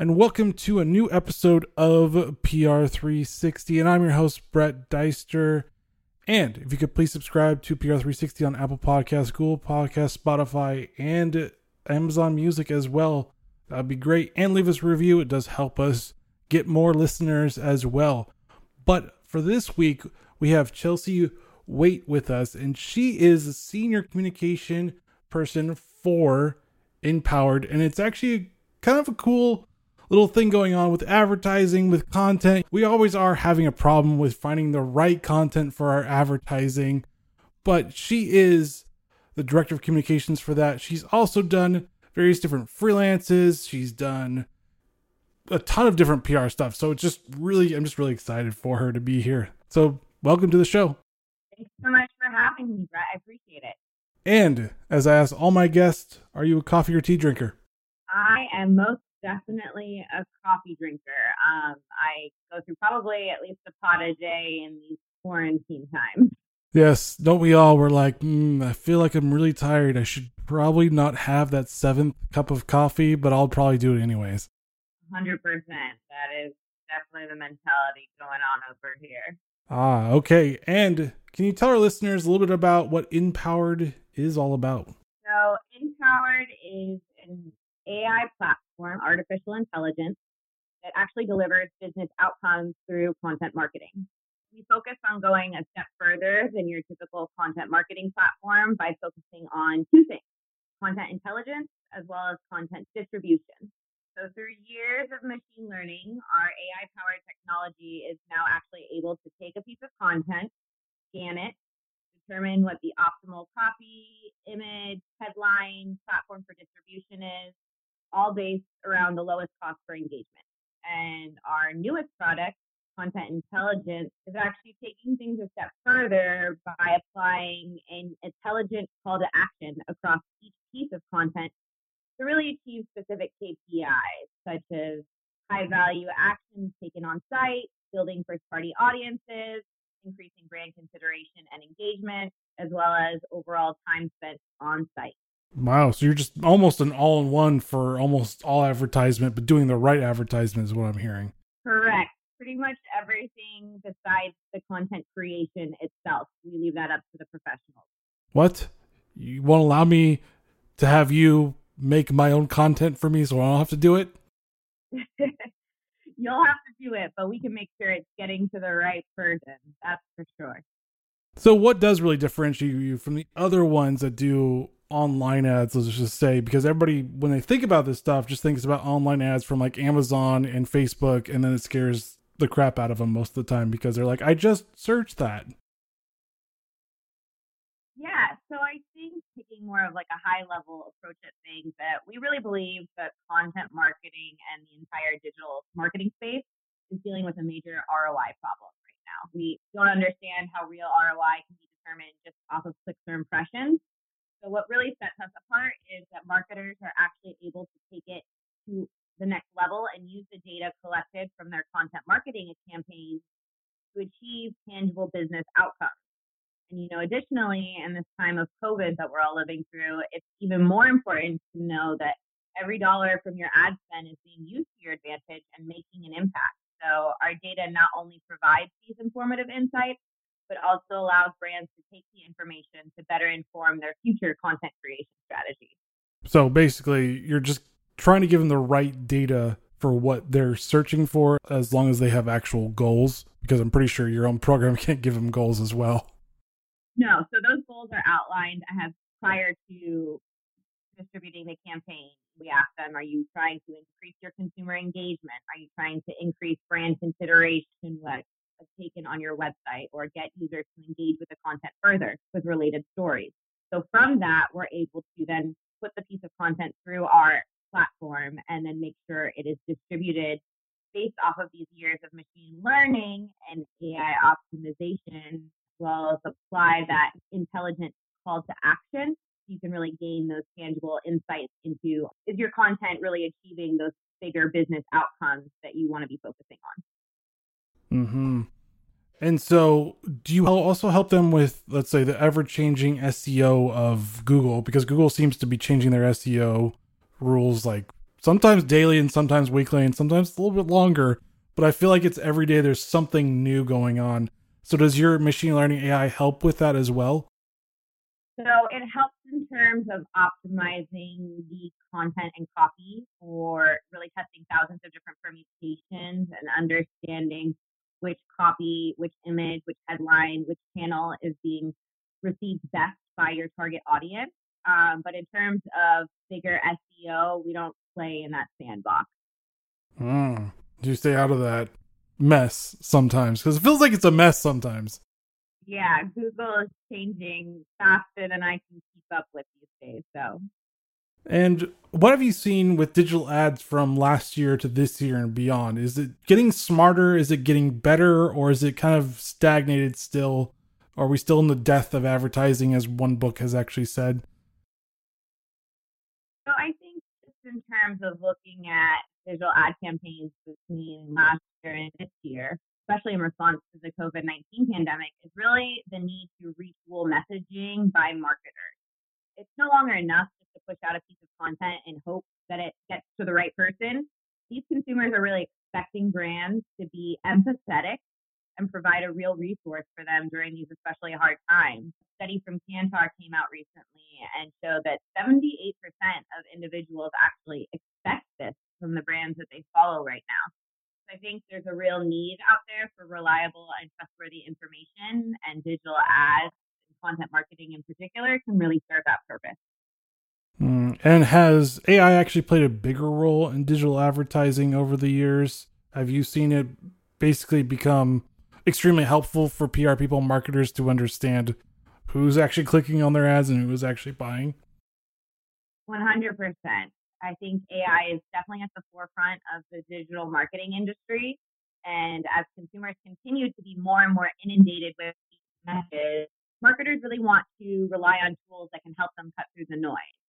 and welcome to a new episode of PR360. And I'm your host, Brett Deister. And if you could please subscribe to PR360 on Apple Podcasts, Google Podcasts, Spotify, and Amazon Music as well, that'd be great. And leave us a review, it does help us get more listeners as well. But for this week, we have Chelsea Waite with us, and she is a senior communication person for inPowered. And it's actually kind of a cool little thing going on with advertising, with content. We always are having a problem with finding the right content for our advertising, but she is the director of communications for that. She's also done various different freelances. She's done a ton of different PR stuff. So it's just really, I'm just really excited for her to be here. So welcome to the show. Thanks so much for having me, Brett. I appreciate it. And as I ask all my guests, are you a coffee or tea drinker? I am most definitely a coffee drinker. Um, I go through probably at least a pot a day in these quarantine times. Yes, don't we all? We're like, mm, I feel like I'm really tired. I should probably not have that seventh cup of coffee, but I'll probably do it anyways. 100%. That is definitely the mentality going on over here. Ah, okay. And can you tell our listeners a little bit about what inPowered is all about? So, inPowered is an AI platform, artificial intelligence, that actually delivers business outcomes through content marketing. We focus on going a step further than your typical content marketing platform by focusing on two things content intelligence as well as content distribution. So, through years of machine learning, our AI powered technology is now actually able to take a piece of content, scan it, determine what the optimal copy, image, headline, platform for distribution is, all based around the lowest cost for engagement. And our newest product, Content Intelligence, is actually taking things a step further by applying an intelligent call to action across each piece of content to really achieve specific KPIs, such as high value actions taken on site, building first party audiences, increasing brand consideration and engagement, as well as overall time spent on site. Wow, so you're just almost an all in one for almost all advertisement, but doing the right advertisement is what I'm hearing. Correct. Pretty much everything besides the content creation itself. We leave that up to the professionals. What? You won't allow me to have you make my own content for me so I don't have to do it? You'll have to do it, but we can make sure it's getting to the right person. That's for sure. So, what does really differentiate you from the other ones that do online ads, let's just say, because everybody, when they think about this stuff, just thinks about online ads from like Amazon and Facebook, and then it scares the crap out of them most of the time because they're like, I just searched that. Yeah, so I think taking more of like a high level approach at things that we really believe that content marketing and the entire digital marketing space is dealing with a major ROI problem right now. We don't understand how real ROI can be determined just off of clicks or impressions. So what really sets us apart is that marketers are actually able to take it to the next level and use the data collected from their content marketing campaigns to achieve tangible business outcomes. And you know, additionally, in this time of COVID that we're all living through, it's even more important to know that every dollar from your ad spend is being used to your advantage and making an impact. So our data not only provides these informative insights, but also allows brands to take the information to better inform their future content creation strategy. So basically, you're just trying to give them the right data for what they're searching for as long as they have actual goals because I'm pretty sure your own program can't give them goals as well. No, so those goals are outlined ahead prior to distributing the campaign. We ask them, are you trying to increase your consumer engagement? Are you trying to increase brand consideration? What taken on your website or get users to engage with the content further with related stories. So from that, we're able to then put the piece of content through our platform and then make sure it is distributed based off of these years of machine learning and AI optimization, as well as apply that intelligent call to action. You can really gain those tangible insights into is your content really achieving those bigger business outcomes that you want to be focusing on. Hmm. And so, do you also help them with, let's say, the ever-changing SEO of Google? Because Google seems to be changing their SEO rules like sometimes daily and sometimes weekly and sometimes a little bit longer, but I feel like it's every day there's something new going on. So does your machine learning AI help with that as well? So it helps in terms of optimizing the content and copy for really testing thousands of different permutations and understanding which copy, which image, which headline, which channel is being received best by your target audience. Um, but in terms of bigger SEO, we don't play in that sandbox. Mm. You stay out of that mess sometimes because it feels like it's a mess sometimes. Yeah, Google is changing faster than I can keep up with these days. So, and what have you seen with digital ads from last year to this year and beyond? Is it getting smarter? Is it getting better? Or is it kind of stagnated still? Are we still in the death of advertising, as one book has actually said? So, I think just in terms of looking at digital ad campaigns between last year and this year, especially in response to the COVID 19 pandemic, is really the need to retool messaging by marketers. It's no longer enough to push out a piece of content and hope that it gets to the right person. These consumers are really expecting brands to be empathetic and provide a real resource for them during these especially hard times. A study from Kantar came out recently and showed that 78% of individuals actually expect this from the brands that they follow right now. I think there's a real need out there for reliable and trustworthy information, and digital ads and content marketing in particular can really serve that purpose. Mm, and has AI actually played a bigger role in digital advertising over the years? Have you seen it basically become extremely helpful for PR people, marketers to understand who's actually clicking on their ads and who's actually buying? 100%. I think AI is definitely at the forefront of the digital marketing industry. And as consumers continue to be more and more inundated with messages, marketers really want to rely on tools that can help them cut through the noise.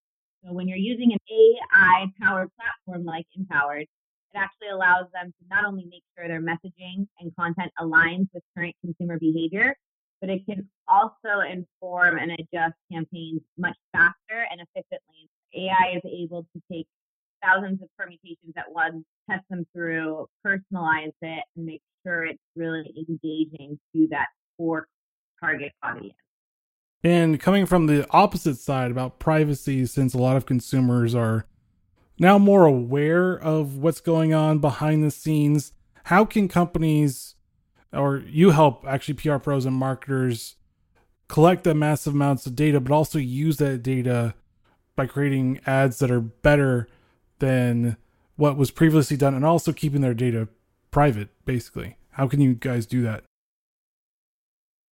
So when you're using an AI powered platform like inPowered, it actually allows them to not only make sure their messaging and content aligns with current consumer behavior, but it can also inform and adjust campaigns much faster and efficiently AI is able to take thousands of permutations at once, test them through, personalize it, and make sure it's really engaging to that core target audience. And coming from the opposite side about privacy, since a lot of consumers are now more aware of what's going on behind the scenes, how can companies or you help actually PR pros and marketers collect the massive amounts of data, but also use that data by creating ads that are better than what was previously done and also keeping their data private basically? How can you guys do that?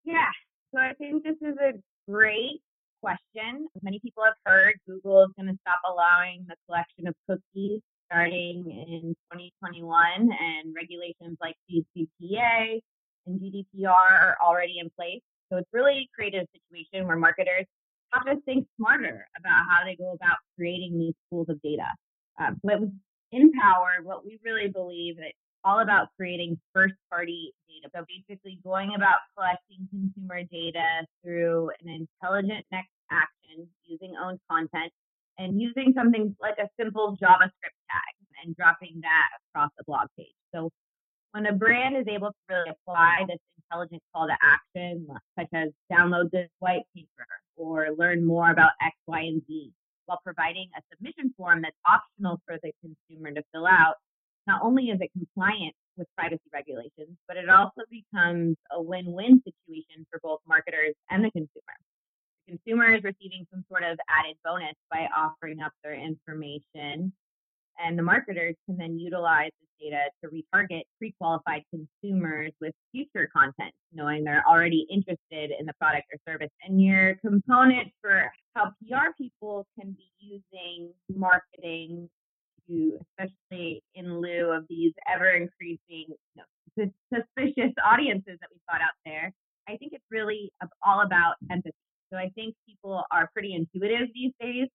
Yeah. So i think this is a great question many people have heard google is going to stop allowing the collection of cookies starting in 2021 and regulations like CCPA and GDPR are already in place so it's really created a situation where marketers have to think smarter about how they go about creating these pools of data. Um, but with inPowered, what we really believe that all about creating first party data. So basically going about collecting consumer data through an intelligent next action using owned content and using something like a simple JavaScript tag and dropping that across a blog page. So when a brand is able to really apply this intelligent call to action, such as download this white paper or learn more about X, Y, and Z, while providing a submission form that's optional for the consumer to fill out, not only is it compliant with privacy regulations, but it also becomes a win win situation for both marketers and the consumer. The consumer is receiving some sort of added bonus by offering up their information and the marketers can then utilize this data to retarget pre-qualified consumers with future content, knowing they're already interested in the product or service. And your component for how PR people can be using marketing to, especially in lieu of these ever increasing you know, suspicious audiences that we've got out there, I think it's really all about empathy. So I think people are pretty intuitive these days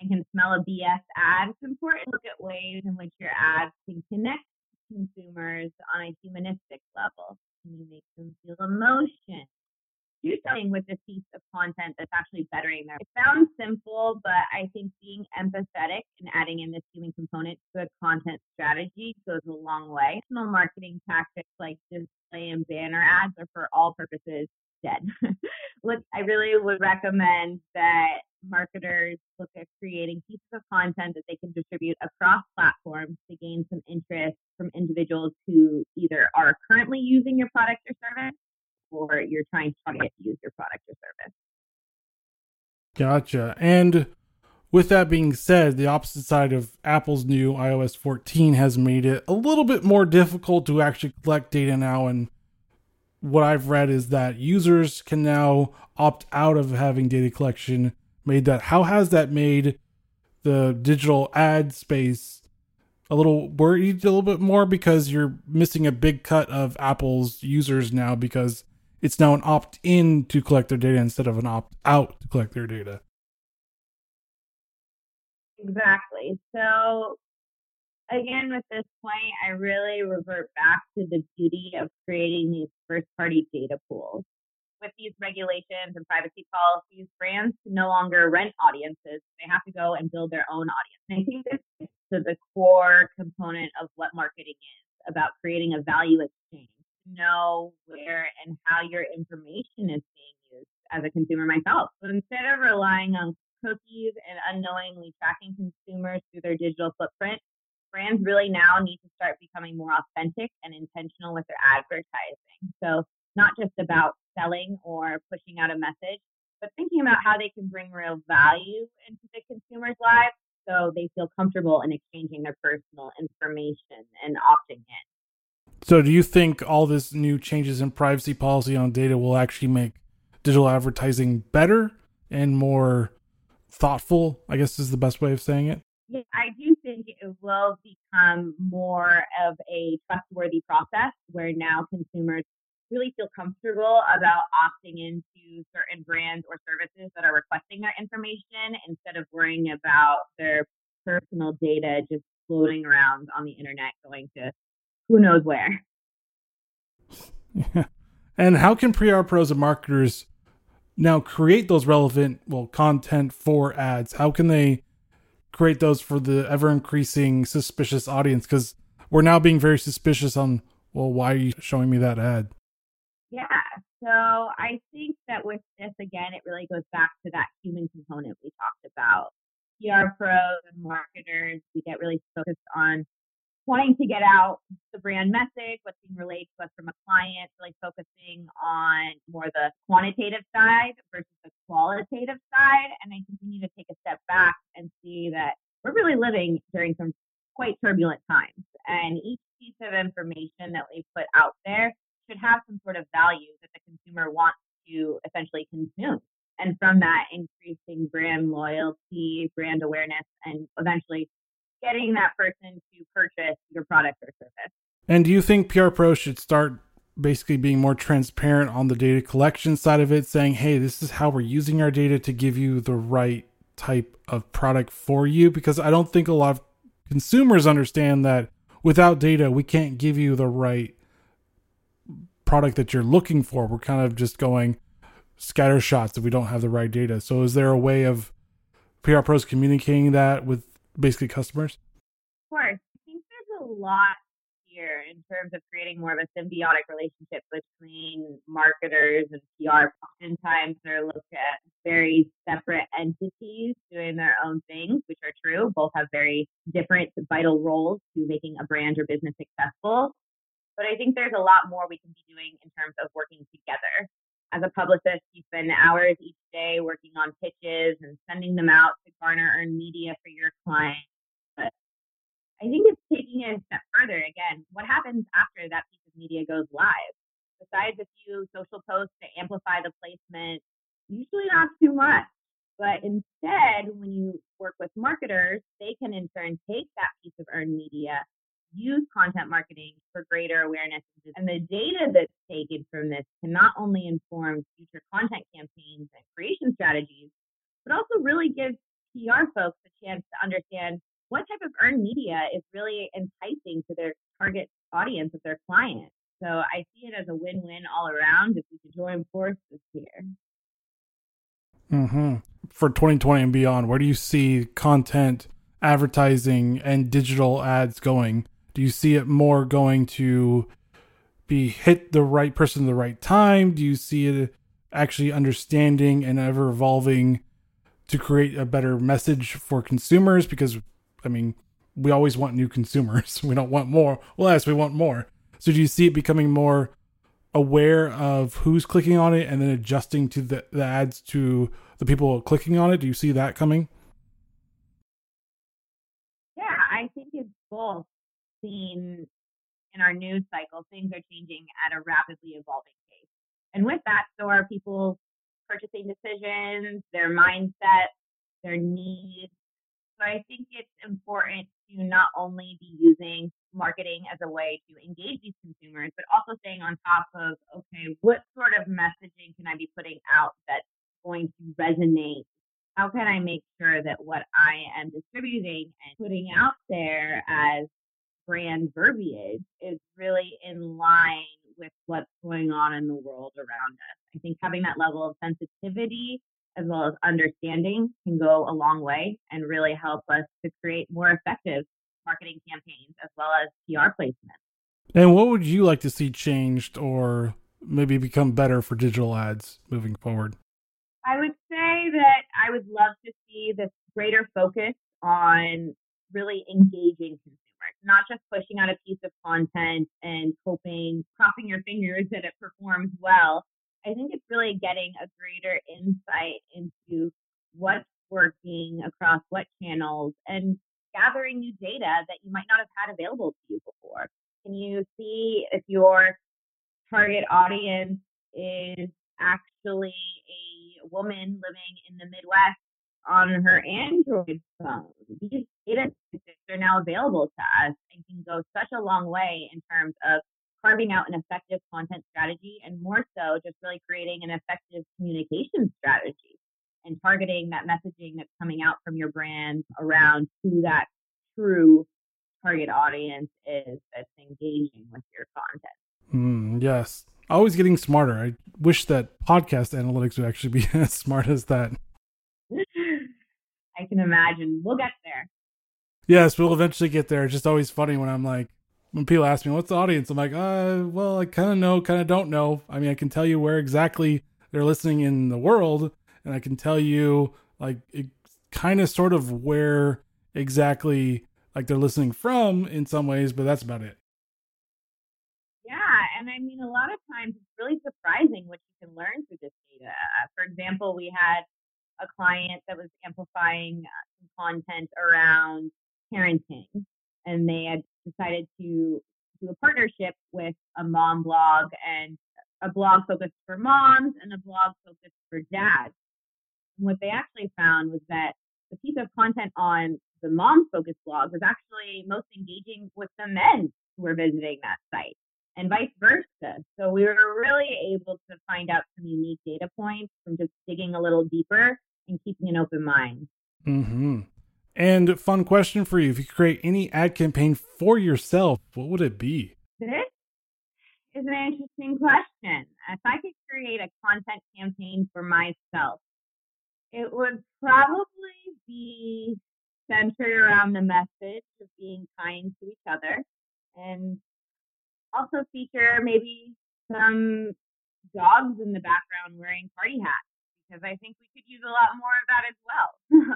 and can smell a BS ad, it's important to look at ways in which your ads can connect consumers on a humanistic level. Can you make them feel emotion? With this piece of content that's actually bettering their. It sounds simple, but I think being empathetic and adding in this human component to a content strategy goes a long way. Traditional marketing tactics like display and banner ads are for all purposes dead. Look, I really would recommend that marketers look at creating pieces of content that they can distribute across platforms to gain some interest from individuals who either are currently using your product or service or you're trying to get use your product or service. Gotcha. And with that being said, the opposite side of Apple's new iOS 14 has made it a little bit more difficult to actually collect data now. And what I've read is that users can now opt out of having data collection made that. How has that made the digital ad space a little worried a little bit more because you're missing a big cut of Apple's users now because it's now an opt in to collect their data instead of an opt out to collect their data. Exactly. So, again, with this point, I really revert back to the beauty of creating these first party data pools. With these regulations and privacy policies, brands can no longer rent audiences. They have to go and build their own audience. And I think this is the core component of what marketing is about creating a value exchange know where and how your information is being used as a consumer myself. So instead of relying on cookies and unknowingly tracking consumers through their digital footprint, brands really now need to start becoming more authentic and intentional with their advertising. So not just about selling or pushing out a message, but thinking about how they can bring real value into the consumer's lives so they feel comfortable in exchanging their personal information and opting in. So, do you think all this new changes in privacy policy on data will actually make digital advertising better and more thoughtful? I guess is the best way of saying it. Yeah, I do think it will become more of a trustworthy process where now consumers really feel comfortable about opting into certain brands or services that are requesting their information instead of worrying about their personal data just floating around on the internet going to who knows where. Yeah. And how can PR pros and marketers now create those relevant well content for ads? How can they create those for the ever increasing suspicious audience? Because we're now being very suspicious on well, why are you showing me that ad? Yeah. So I think that with this again, it really goes back to that human component we talked about. PR pros and marketers, we get really focused on wanting to get out brand message, what's being relayed to us from a client, really focusing on more the quantitative side versus the qualitative side. And I continue to take a step back and see that we're really living during some quite turbulent times. And each piece of information that we put out there should have some sort of value that the consumer wants to essentially consume. And from that, increasing brand loyalty, brand awareness, and eventually getting that person to purchase your product or. And do you think PR Pro should start basically being more transparent on the data collection side of it, saying, hey, this is how we're using our data to give you the right type of product for you? Because I don't think a lot of consumers understand that without data, we can't give you the right product that you're looking for. We're kind of just going scatter shots if we don't have the right data. So, is there a way of PR pros communicating that with basically customers? Of course. I think there's a lot here in terms of creating more of a symbiotic relationship between marketers and PR. Oftentimes they're looked at very separate entities doing their own things, which are true. Both have very different vital roles to making a brand or business successful. But I think there's a lot more we can be doing in terms of working together. As a publicist, you spend hours each day working on pitches and sending them out to garner earned media for your client. I think it's taking it a step further. Again, what happens after that piece of media goes live? Besides a few social posts to amplify the placement, usually not too much. But instead, when you work with marketers, they can in turn take that piece of earned media use content marketing for greater awareness. And the data that's taken from this can not only inform future content campaigns and creation strategies, but also really give PR folks a chance to understand what type of earned media is really enticing to their target audience of their client. So I see it as a win-win all around if we could join forces here. Mm-hmm. For 2020 and beyond, where do you see content, advertising, and digital ads going? Do you see it more going to be hit the right person at the right time? Do you see it actually understanding and ever evolving to create a better message for consumers? Because, I mean, we always want new consumers. We don't want more. Well, yes, we want more. So do you see it becoming more aware of who's clicking on it and then adjusting to the, the ads to the people clicking on it? Do you see that coming? Yeah, I think it's both seen in our news cycle. Things are changing at a rapidly evolving pace. And with that, so are people's purchasing decisions, their mindset, their needs. So I think it's important to not only be using marketing as a way to engage these consumers, but also staying on top of, okay, what sort of messaging can I be putting out that's going to resonate? How can I make sure that what I am distributing and putting out there as brand verbiage is really in line with what's going on in the world around us? I think having that level of sensitivity as well as understanding can go a long way and really help us to create more effective marketing campaigns as well as PR placements. And what would you like to see changed or maybe become better for digital ads moving forward? I would say that I would love to see this greater focus on really engaging consumers, not just pushing out a piece of content and hoping, crossing your fingers that it performs well. I think it's really getting a greater insight into what's working across what channels and gathering new data that you might not have had available to you before. Can you see if your target audience is actually a woman living in the Midwest on her Android phone? These data are now available to us and can go such a long way in terms of carving out an effective content strategy and more so just really creating an effective communication strategy and targeting that messaging that's coming out from your brand around who that true target audience is that's engaging with your content. Mm, yes. Always getting smarter. I wish that podcast analytics would actually be as smart as that. I can imagine. We'll get there. Yes, we'll eventually get there. It's just always funny when I'm like, when people ask me, what's the audience? I'm like, uh, well, I kind of know, kind of don't know. I mean, I can tell you where exactly they're listening in the world, and I can tell you like kind of sort of where exactly like they're listening from in some ways, but that's about it. Yeah, and I mean a lot of times it's really surprising what you can learn through this data. Uh, for example, we had a client that was amplifying uh, content around parenting, and they had decided to do a partnership with a mom blog and a blog focused for moms and a blog focused for dads. And what they actually found was that the piece of content on the mom focused blog was actually most engaging with the men who were visiting that site and vice versa. So we were really able to find out some unique data points from just digging a little deeper and keeping an open mind. Mm-hmm. And fun question for you: If you could create any ad campaign for yourself, what would it be? This is an interesting question. If I could create a content campaign for myself, it would probably be centered around the message of being kind to each other and also feature maybe some dogs in the background wearing party hats because I think we could use a lot more of that as well.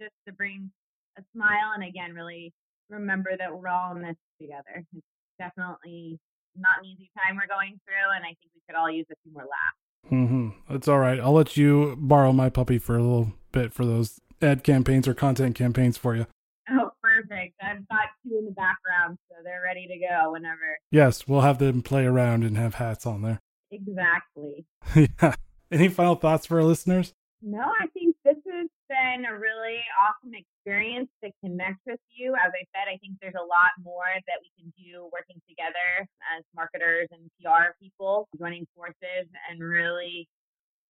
Just to bring a smile and again, really remember that we're all in this together. It's definitely not an easy time we're going through, and I think we could all use a few more laughs. Mm-hmm. That's all right. I'll let you borrow my puppy for a little bit for those ad campaigns or content campaigns for you. Oh, perfect. I've got two in the background, so they're ready to go whenever. Yes, we'll have them play around and have hats on there. Exactly. yeah. Any final thoughts for our listeners? No, I think been a really awesome experience to connect with you. As I said, I think there's a lot more that we can do working together as marketers and PR people, joining forces and really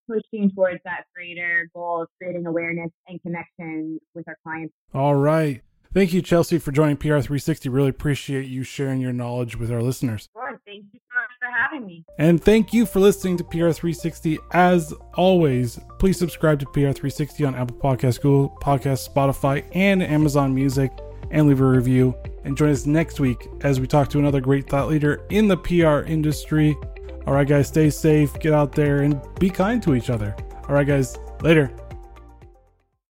pushing towards that greater goal of creating awareness and connection with our clients. All right. Thank you, Chelsea, for joining PR360. Really appreciate you sharing your knowledge with our listeners. Sure. Thank you so much for having me. And thank you for listening to PR360. As always, please subscribe to PR360 on Apple Podcasts, Google Podcasts, Spotify, and Amazon Music, and leave a review. And join us next week as we talk to another great thought leader in the PR industry. All right, guys, stay safe, get out there, and be kind to each other. All right, guys, later.